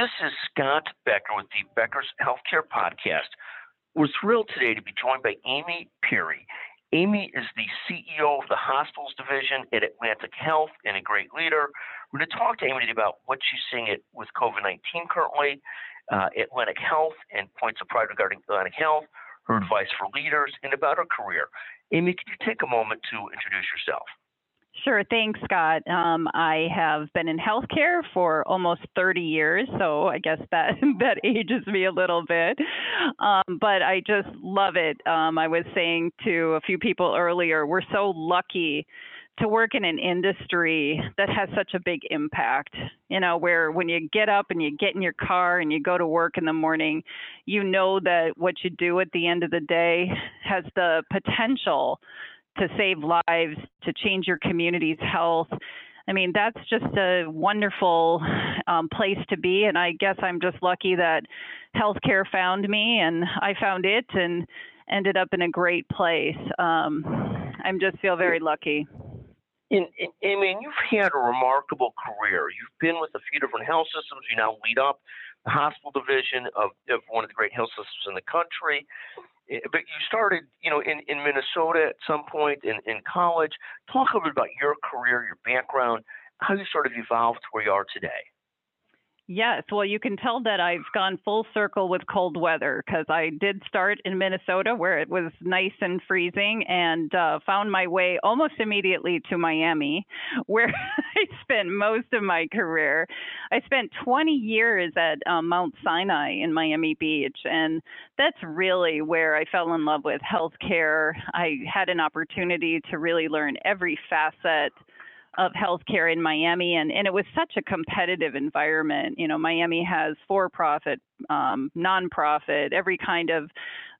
This is Scott Becker with the Becker's Healthcare Podcast. We're thrilled today to be joined by Amy Perry. Amy is the CEO of the Hospitals Division at Atlantic Health and a great leader. We're going to talk to Amy about what she's seeing it with COVID 19 currently, uh, Atlantic Health, and points of pride regarding Atlantic Health, her advice for leaders, and about her career. Amy, could you take a moment to introduce yourself? Sure. Thanks, Scott. Um, I have been in healthcare for almost 30 years, so I guess that that ages me a little bit. Um, but I just love it. Um, I was saying to a few people earlier, we're so lucky to work in an industry that has such a big impact. You know, where when you get up and you get in your car and you go to work in the morning, you know that what you do at the end of the day has the potential to save lives, to change your community's health. I mean, that's just a wonderful um, place to be. And I guess I'm just lucky that healthcare found me and I found it and ended up in a great place. Um, I just feel very lucky. In, in, I mean, you've had a remarkable career. You've been with a few different health systems. You now lead up the hospital division of, of one of the great health systems in the country. Eh, but you started, you know, in, in Minnesota at some point in, in college. Talk a little bit about your career, your background, how you sort of evolved to where you are today. Yes, well, you can tell that I've gone full circle with cold weather because I did start in Minnesota where it was nice and freezing and uh, found my way almost immediately to Miami, where I spent most of my career. I spent 20 years at um, Mount Sinai in Miami Beach, and that's really where I fell in love with healthcare. I had an opportunity to really learn every facet of healthcare in Miami, and, and it was such a competitive environment. You know, Miami has for profit, um, nonprofit, every kind of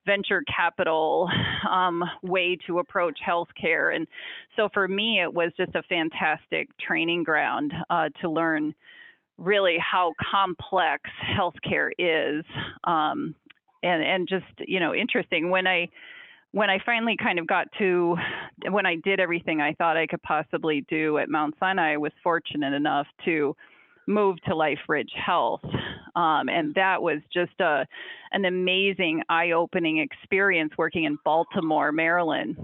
venture capital um, way to approach healthcare. And so for me, it was just a fantastic training ground uh, to learn really how complex healthcare is. Um, and, and just, you know, interesting. When I when I finally kind of got to when I did everything I thought I could possibly do at Mount Sinai, I was fortunate enough to move to LifeBridge Health, um, and that was just a an amazing, eye-opening experience working in Baltimore, Maryland.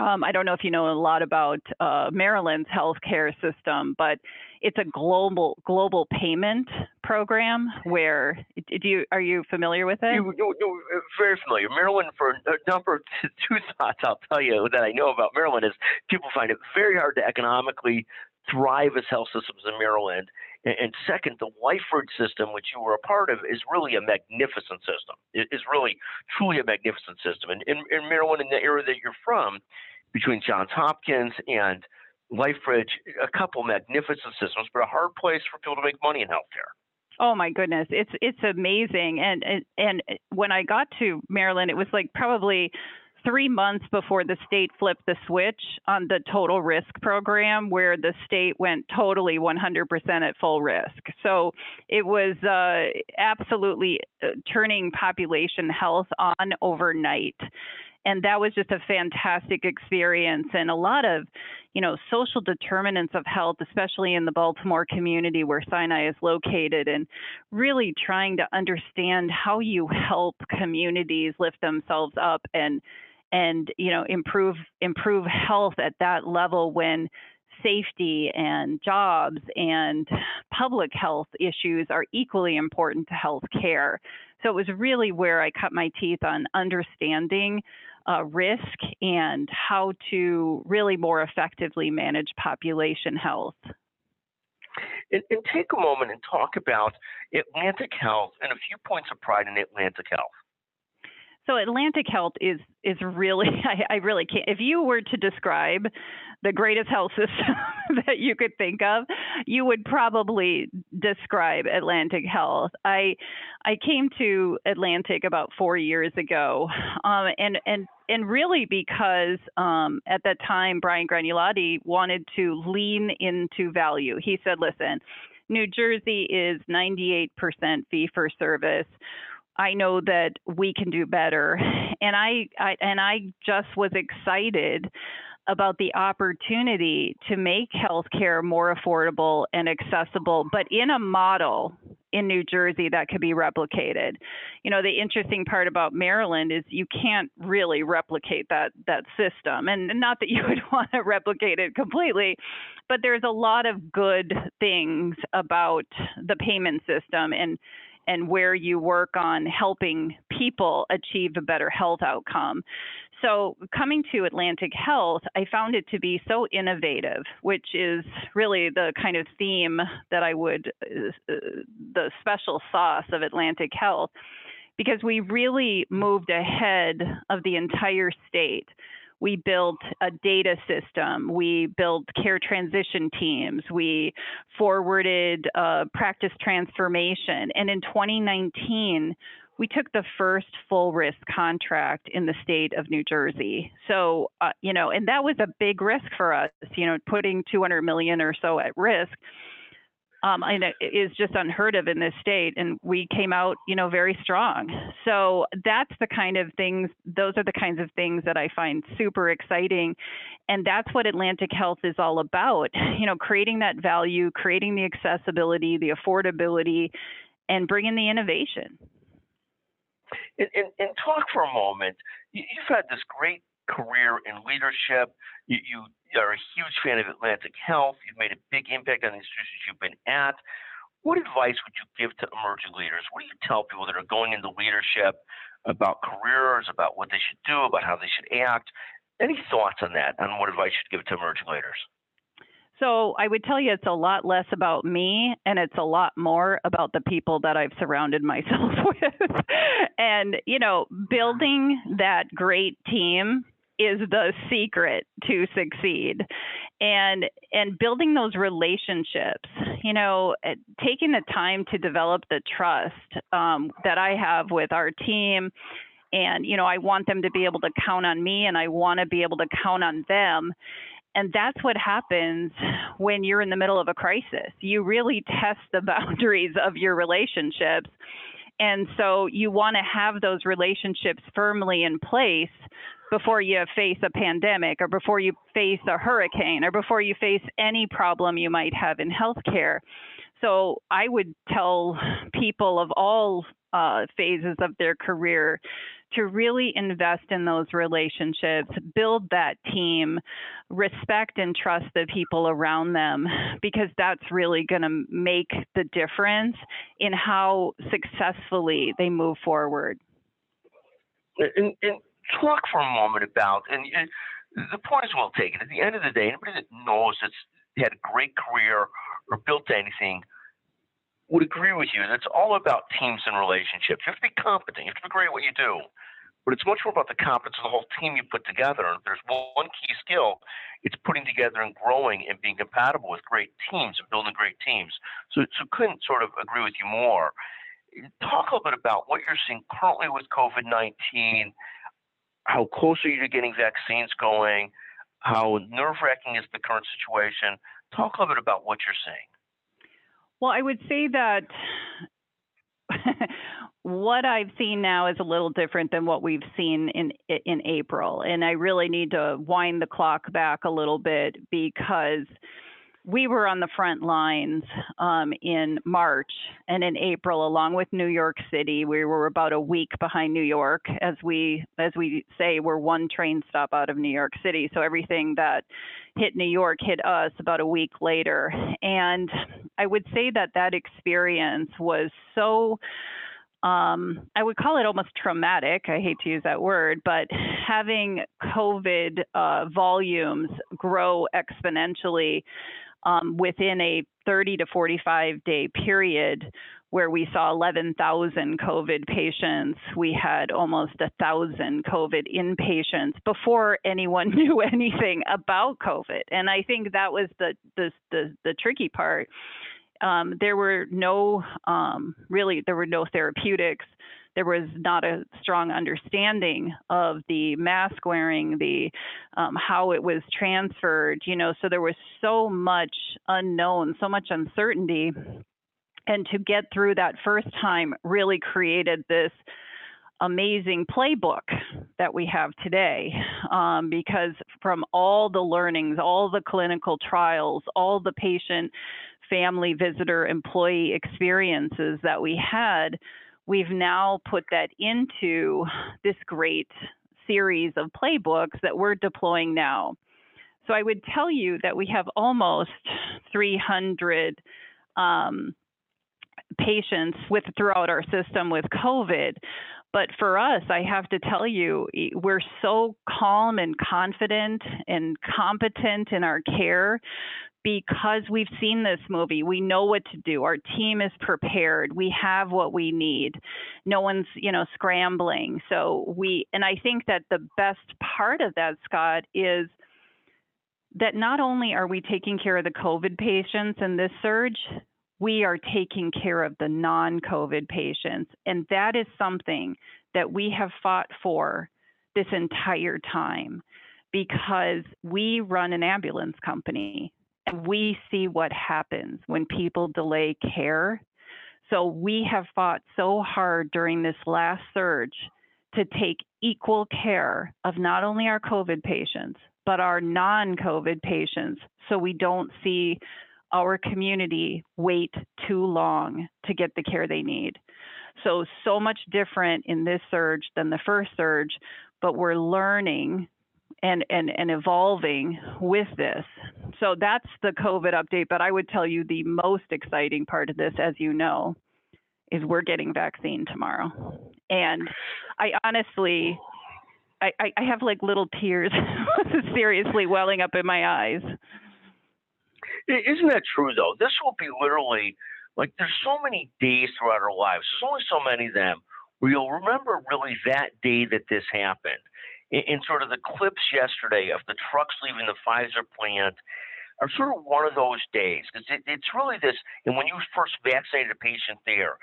Um, I don't know if you know a lot about uh, Maryland's healthcare system, but it's a global global payment program where do you are you familiar with it? You, you, you, very familiar. Maryland for a number of two thoughts I'll tell you that I know about Maryland is people find it very hard to economically thrive as health systems in Maryland. And, second, the LifeBridge system, which you were a part of, is really a magnificent system. It is really truly a magnificent system. And in, in Maryland, in the area that you're from, between Johns Hopkins and LifeBridge, a couple magnificent systems, but a hard place for people to make money in healthcare. Oh my goodness, it's it's amazing. And and, and when I got to Maryland, it was like probably three months before the state flipped the switch on the total risk program, where the state went totally 100% at full risk. So it was uh, absolutely uh, turning population health on overnight and that was just a fantastic experience and a lot of you know social determinants of health especially in the baltimore community where sinai is located and really trying to understand how you help communities lift themselves up and and you know improve improve health at that level when safety and jobs and public health issues are equally important to health care. So it was really where I cut my teeth on understanding uh, risk and how to really more effectively manage population health. And, and, take a moment and talk about Atlantic Health and a few points of pride in Atlantic Health. So Atlantic Health is is really I, I really can't. If you were to describe the greatest health system that you could think of, you would probably describe Atlantic Health. I I came to Atlantic about four years ago, um, and and and really because um, at that time Brian Gragnolati wanted to lean into value. He said, "Listen, New Jersey is 98% fee for service." I know that we can do better. And I, I and I just was excited about the opportunity to make healthcare more affordable and accessible, but in a model in New Jersey that could be replicated. You know, the interesting part about Maryland is you can't really replicate that that system, and not that you would want to replicate it completely, but there's a lot of good things about the payment system and and where you work on helping people achieve a better health outcome. So, coming to Atlantic Health, I found it to be so innovative, which is really the kind of theme that I would, uh, the special sauce of Atlantic Health, because we really moved ahead of the entire state. We built a data system. We built care transition teams. We forwarded uh, practice transformation. And in 2019, we took the first full risk contract in the state of New Jersey. So, uh, you know, and that was a big risk for us, you know, putting 200 million or so at risk. Um, and it is just unheard of in this state, and we came out, you know, very strong. So that's the kind of things; those are the kinds of things that I find super exciting, and that's what Atlantic Health is all about. You know, creating that value, creating the accessibility, the affordability, and bringing the innovation. And, and, and talk for a moment. You, have had this great career in leadership. You, you are a huge fan of Atlantic Health. You've made a big impact on the institutions you've been at. What advice would you give to emerging leaders? What do you tell people that are going into leadership about careers, about what they should do, about how they should act? Any thoughts on that, on what advice you should give to emerging leaders? So I would tell you it's a lot less about me and it's a lot more about the people that I've surrounded myself with. and, you know, building that great team is the secret to succeed and and building those relationships you know eh, taking the time to develop the trust um, that i have with our team and you know i want them to be able to count on me and i want to be able to count on them and that's what happens when you're in the middle of a crisis. You really test the boundaries of your relationships. And so you want to have those relationships firmly in place before you face a pandemic or before you face a hurricane or before you face any problem you might have in healthcare. So I would tell people of all uh, phases of their career to really invest in those relationships, build that team, respect and trust the people around them, because that's really going to make the difference in how successfully they move forward. And, and talk for a moment about, and, the point is well taken. At the end of the day, anybody that knows that's had a great career or built anything would agree with you. that It's all about teams and relationships. You have to be competent. You have to be great at what you do. But it's much more about the competence of the whole team you put together. And if there's one key skill, it's putting together and growing and being compatible with great teams and building great teams. So, so couldn't sort of agree with you more. Talk a little bit about what you're seeing currently with COVID 19. How close are you to getting vaccines going? How nerve wracking is the current situation? Talk a little bit about what you're seeing. Well, I would say that what I've seen now is a little different than what we've seen in in April, and I really need to wind the clock back a little bit because we were on the front lines um, in March and in April, along with New York City. We were about a week behind New York, as we as we say, we're one train stop out of New York City. So everything that hit New York hit us about a week later, and I would say that that experience was so um, I would call it almost traumatic. I hate to use that word, but having COVID uh, volumes grow exponentially um, within a 30 to 45 day period where we saw 11,000 COVID patients. We had almost a thousand COVID inpatients before anyone knew anything about COVID. And I think that was the the the, the tricky part. Um, there were no um, really there were no therapeutics there was not a strong understanding of the mask wearing, the um, how it was transferred, you know, so there was so much unknown, so much uncertainty. And to get through that first time really created this amazing playbook that we have today um, because from all the learnings, all the clinical trials, all the patient family visitor employee experiences that we had, we've now put that into this great series of playbooks that we're deploying now. So I would tell you that we have almost 300 um, patients with throughout our system with COVID. But for us, I have to tell you, we're so calm and confident and competent in our care because we've seen this movie. We know what to do. Our team is prepared. We have what we need. No one's, you know, scrambling. So we, and I think that the best part of that, Scott, is that not only are we taking care of the COVID patients in this surge, we are taking care of the non COVID patients. And that is something that we have fought for this entire time because we run an ambulance company and we see what happens when people delay care. So we have fought so hard during this last surge to take equal care of not only our COVID patients, but our non COVID patients so we don't see our community wait too long to get the care they need. So, so much different in this surge than the first surge, but we're learning and, and, and evolving with this. So that's the COVID update. But I would tell you the most exciting part of this, as you know, is we're getting vaccine tomorrow. And I honestly, I, I have like little tears seriously welling up in my eyes. Isn't that true though? This will be literally like there's so many days throughout our lives. There's only so many of them where you'll remember really that day that this happened in, in sort of the clips yesterday of the trucks leaving the Pfizer plant are sort of one of those days because it, it's really this. And when you first vaccinated a patient there,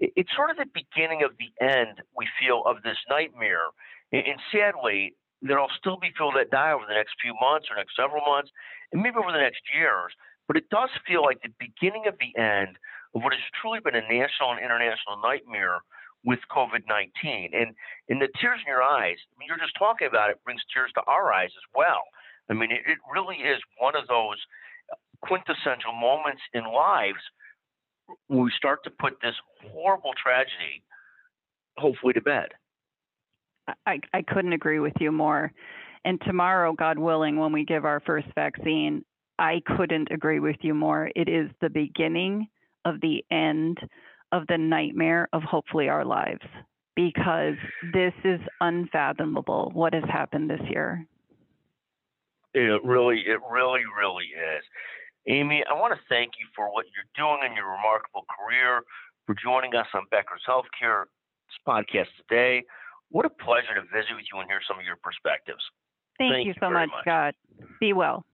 it, it's sort of the beginning of the end. We feel of this nightmare, and, and sadly, there'll still be people that die over the next few months or next several months, and maybe over the next years. But it does feel like the beginning of the end of what has truly been a national and international nightmare with COVID 19. And, and the tears in your eyes, I mean, you're just talking about it, brings tears to our eyes as well. I mean, it, it really is one of those quintessential moments in lives when we start to put this horrible tragedy, hopefully, to bed. I, I couldn't agree with you more. And tomorrow, God willing, when we give our first vaccine, I couldn't agree with you more. It is the beginning of the end of the nightmare of hopefully our lives because this is unfathomable what has happened this year. It really, it really, really is. Amy, I want to thank you for what you're doing in your remarkable career, for joining us on Becker's Healthcare podcast today. What a pleasure to visit with you and hear some of your perspectives. Thank, thank you, you so much, much, Scott. Be well.